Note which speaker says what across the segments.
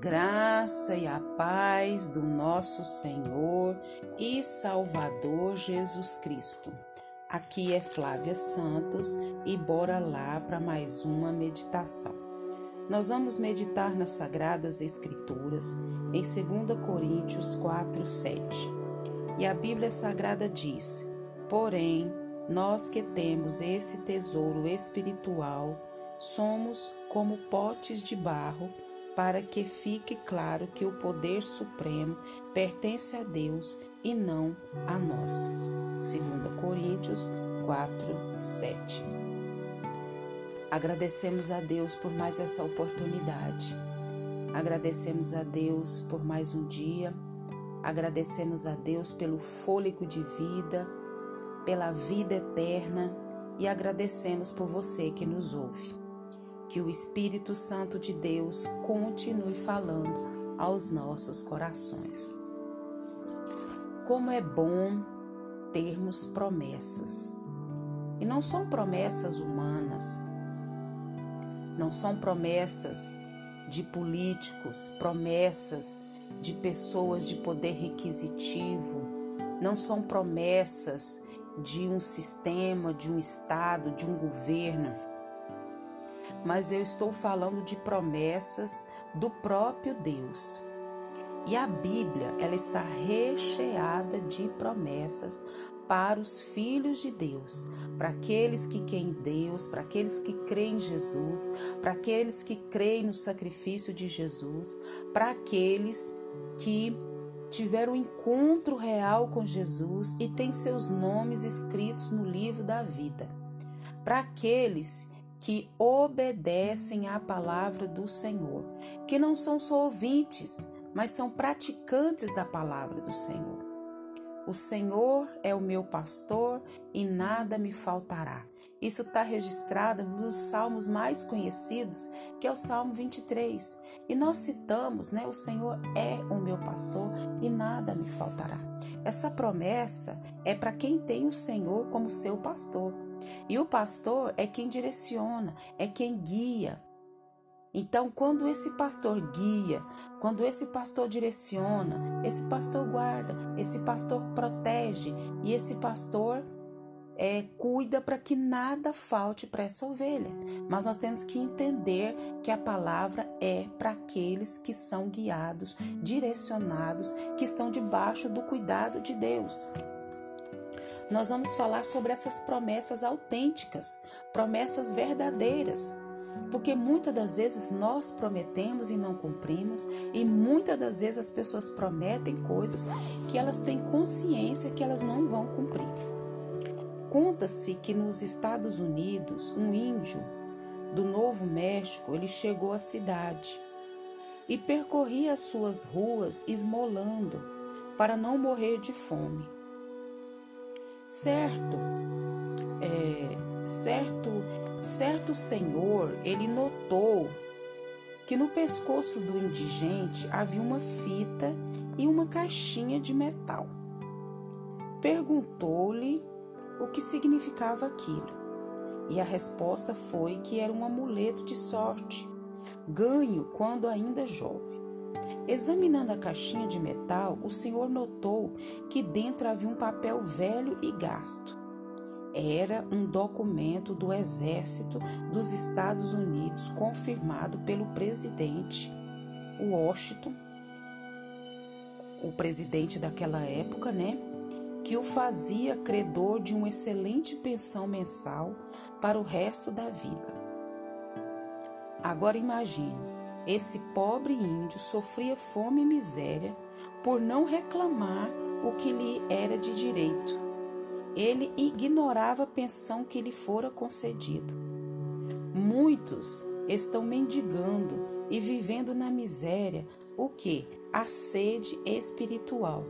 Speaker 1: graça e a paz do nosso Senhor e Salvador Jesus Cristo. Aqui é Flávia Santos e bora lá para mais uma meditação. Nós vamos meditar nas Sagradas Escrituras em 2 Coríntios 4, 7. E a Bíblia Sagrada diz: Porém, nós que temos esse tesouro espiritual, somos como potes de barro para que fique claro que o poder supremo pertence a Deus e não a nós. 2 Coríntios 4, 7. Agradecemos a Deus por mais essa oportunidade. Agradecemos a Deus por mais um dia. Agradecemos a Deus pelo fôlego de vida, pela vida eterna e agradecemos por você que nos ouve que o Espírito Santo de Deus continue falando aos nossos corações. Como é bom termos promessas. E não são promessas humanas, não são promessas de políticos, promessas de pessoas de poder requisitivo, não são promessas de um sistema, de um Estado, de um governo mas eu estou falando de promessas do próprio Deus. E a Bíblia, ela está recheada de promessas para os filhos de Deus, para aqueles que creem em Deus, para aqueles que creem em Jesus, para aqueles que creem no sacrifício de Jesus, para aqueles que tiveram um encontro real com Jesus e têm seus nomes escritos no livro da vida. Para aqueles que obedecem à palavra do Senhor, que não são só ouvintes, mas são praticantes da palavra do Senhor. O Senhor é o meu pastor e nada me faltará. Isso está registrado nos salmos mais conhecidos, que é o Salmo 23. E nós citamos, né? O Senhor é o meu pastor e nada me faltará. Essa promessa é para quem tem o Senhor como seu pastor. E o pastor é quem direciona, é quem guia. Então, quando esse pastor guia, quando esse pastor direciona, esse pastor guarda, esse pastor protege e esse pastor é, cuida para que nada falte para essa ovelha. Mas nós temos que entender que a palavra é para aqueles que são guiados, direcionados, que estão debaixo do cuidado de Deus nós vamos falar sobre essas promessas autênticas, promessas verdadeiras. Porque muitas das vezes nós prometemos e não cumprimos, e muitas das vezes as pessoas prometem coisas que elas têm consciência que elas não vão cumprir. Conta-se que nos Estados Unidos, um índio do Novo México, ele chegou à cidade e percorria as suas ruas esmolando para não morrer de fome. Certo, é, certo, certo senhor, ele notou que no pescoço do indigente havia uma fita e uma caixinha de metal. Perguntou-lhe o que significava aquilo. E a resposta foi que era um amuleto de sorte, ganho quando ainda jovem. Examinando a caixinha de metal, o senhor notou que dentro havia um papel velho e gasto. Era um documento do Exército dos Estados Unidos confirmado pelo presidente Washington, o presidente daquela época, né? Que o fazia credor de uma excelente pensão mensal para o resto da vida. Agora imagine esse pobre índio sofria fome e miséria por não reclamar o que lhe era de direito. Ele ignorava a pensão que lhe fora concedido. Muitos estão mendigando e vivendo na miséria o que? A sede espiritual,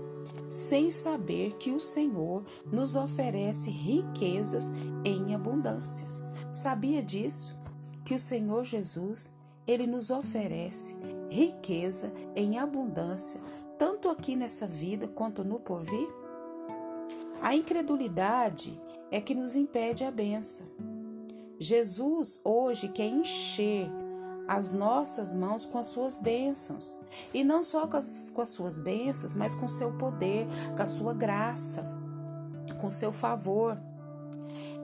Speaker 1: sem saber que o Senhor nos oferece riquezas em abundância. Sabia disso? Que o Senhor Jesus ele nos oferece riqueza em abundância, tanto aqui nessa vida quanto no porvir? A incredulidade é que nos impede a benção. Jesus hoje quer encher as nossas mãos com as suas bênçãos. E não só com as, com as suas bênçãos, mas com seu poder, com a sua graça, com seu favor.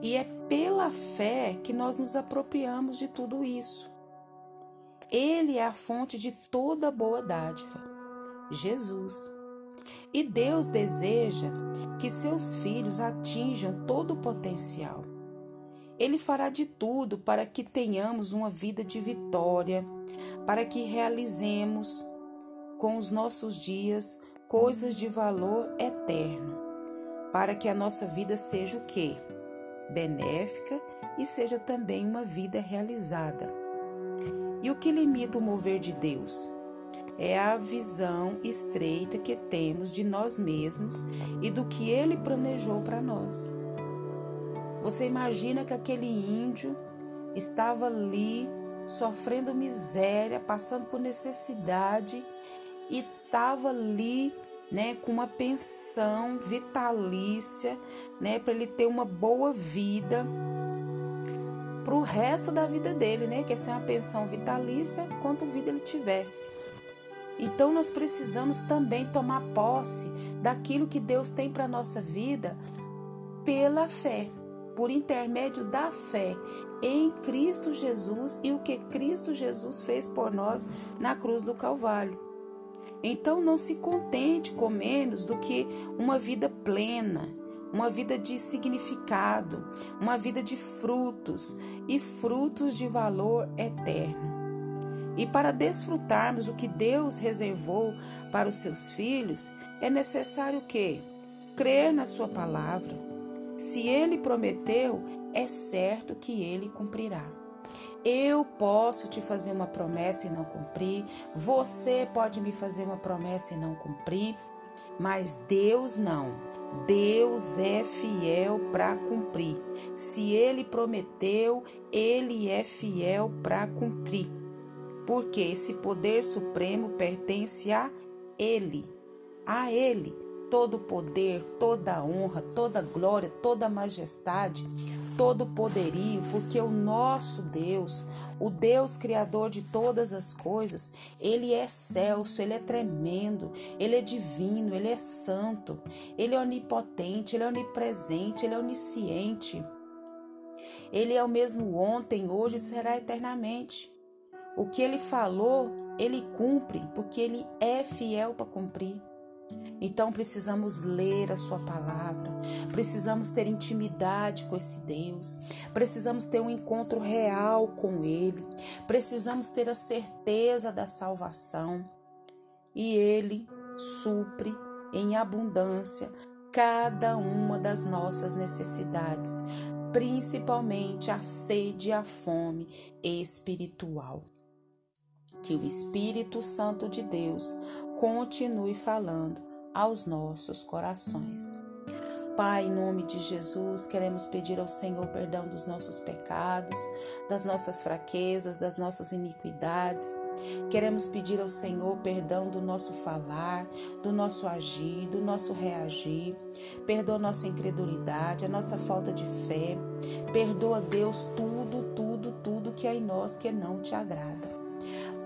Speaker 1: E é pela fé que nós nos apropriamos de tudo isso. Ele é a fonte de toda boa dádiva, Jesus. E Deus deseja que seus filhos atinjam todo o potencial. Ele fará de tudo para que tenhamos uma vida de vitória, para que realizemos com os nossos dias coisas de valor eterno, para que a nossa vida seja o quê? Benéfica e seja também uma vida realizada. E o que limita o mover de Deus? É a visão estreita que temos de nós mesmos e do que Ele planejou para nós. Você imagina que aquele índio estava ali sofrendo miséria, passando por necessidade e estava ali, né, com uma pensão vitalícia, né, para ele ter uma boa vida para o resto da vida dele, né, que é ser uma pensão vitalícia quanto vida ele tivesse. Então nós precisamos também tomar posse daquilo que Deus tem para nossa vida pela fé por intermédio da fé em Cristo Jesus e o que Cristo Jesus fez por nós na cruz do Calvário. Então não se contente com menos do que uma vida plena, uma vida de significado, uma vida de frutos e frutos de valor eterno. E para desfrutarmos o que Deus reservou para os seus filhos, é necessário que crer na sua palavra, se ele prometeu, é certo que ele cumprirá. Eu posso te fazer uma promessa e não cumprir, você pode me fazer uma promessa e não cumprir, mas Deus não. Deus é fiel para cumprir. Se ele prometeu, ele é fiel para cumprir. Porque esse poder supremo pertence a ele. A ele todo poder, toda honra, toda glória, toda majestade, todo poderio, porque o nosso Deus, o Deus criador de todas as coisas, ele é excelso, ele é tremendo, ele é divino, ele é santo, ele é onipotente, ele é onipresente, ele é onisciente. Ele é o mesmo ontem, hoje e será eternamente. O que ele falou, ele cumpre, porque ele é fiel para cumprir. Então precisamos ler a Sua palavra, precisamos ter intimidade com esse Deus, precisamos ter um encontro real com Ele, precisamos ter a certeza da salvação. E Ele supre em abundância cada uma das nossas necessidades, principalmente a sede e a fome espiritual. Que o Espírito Santo de Deus continue falando aos nossos corações. Pai, em nome de Jesus, queremos pedir ao Senhor perdão dos nossos pecados, das nossas fraquezas, das nossas iniquidades. Queremos pedir ao Senhor perdão do nosso falar, do nosso agir, do nosso reagir. Perdoa nossa incredulidade, a nossa falta de fé. Perdoa, Deus, tudo, tudo, tudo que há em nós que não te agrada.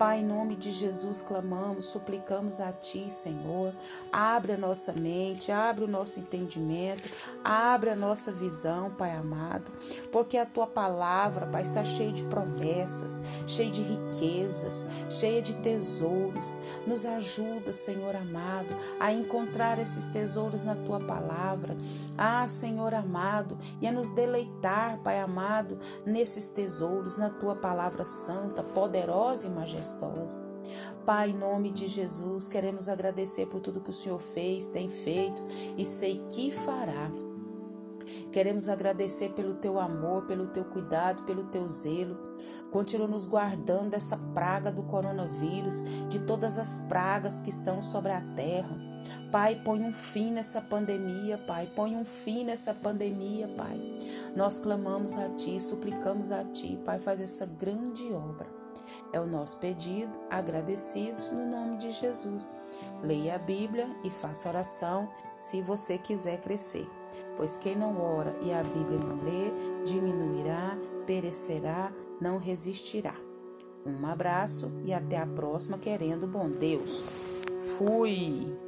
Speaker 1: Pai, em nome de Jesus, clamamos, suplicamos a Ti, Senhor. Abre a nossa mente, abre o nosso entendimento, abre a nossa visão, Pai amado, porque a Tua palavra, Pai, está cheia de promessas, cheia de riquezas, cheia de tesouros. Nos ajuda, Senhor amado, a encontrar esses tesouros na Tua palavra. Ah, Senhor amado, e a nos deleitar, Pai amado, nesses tesouros, na Tua palavra santa, poderosa e majestosa gostosa. Pai, em nome de Jesus, queremos agradecer por tudo que o Senhor fez, tem feito e sei que fará. Queremos agradecer pelo teu amor, pelo teu cuidado, pelo teu zelo. Continua nos guardando dessa praga do coronavírus, de todas as pragas que estão sobre a terra. Pai, põe um fim nessa pandemia, Pai. Põe um fim nessa pandemia, Pai. Nós clamamos a Ti, suplicamos a Ti, Pai, faz essa grande obra. É o nosso pedido, agradecidos no nome de Jesus. Leia a Bíblia e faça oração se você quiser crescer. Pois quem não ora e a Bíblia não lê, diminuirá, perecerá, não resistirá. Um abraço e até a próxima, querendo bom Deus. Fui!